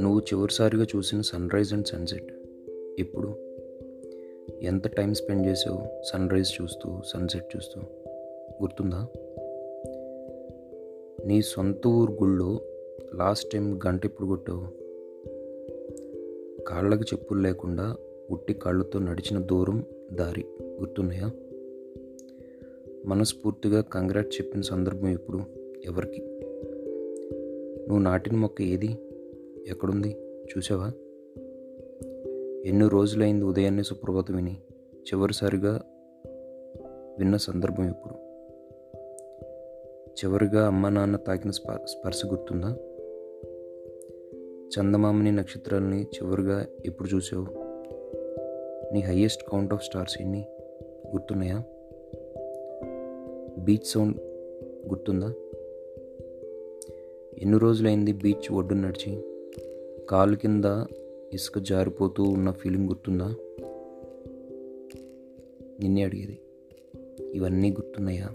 నువ్వు చివరిసారిగా చూసిన సన్ రైజ్ అండ్ సన్సెట్ ఎప్పుడు? ఎంత టైం స్పెండ్ చేసావు సన్ రైజ్ చూస్తూ సన్సెట్ చూస్తూ? గుర్తుందా? నీ సొంత ఊరు గుళ్ళో లాస్ట్ టైం గంట ఎప్పుడు కొట్టావు? కాళ్ళకి చెప్పులు లేకుండా ఉట్టి కాళ్ళతో నడిచిన దూరం దారి గుర్తున్నాయా? మనస్ఫూర్తిగా కంగ్రాట్ చెప్పిన సందర్భం ఇప్పుడు ఎవరికి? నువ్వు నాటిన మొక్క ఏది? ఎక్కడుంది? చూసావా ఎన్నో రోజులైంది ఉదయాన్నే సుప్రభాతం విని చివరిసారిగా విన్న సందర్భం ఇప్పుడు చివరిగా అమ్మ నాన్న తాకిన స్పర్శ గుర్తుందా? చందమామని నక్షత్రాలని చివరిగా ఎప్పుడు చూసావు నీ హయ్యెస్ట్ కౌంట్ ఆఫ్ స్టార్స్ ఎన్ని? గుర్తున్నాయా? బీచ్ సౌండ్ గుర్తుందా? ఎన్ని రోజులైంది బీచ్ ఒడ్డు నడిచి? కాలు కింద ఇసుక జారిపోతూ ఉన్న ఫీలింగ్ గుర్తుందా? నిన్నే అడిగేది. ఇవన్నీ గుర్తున్నాయా?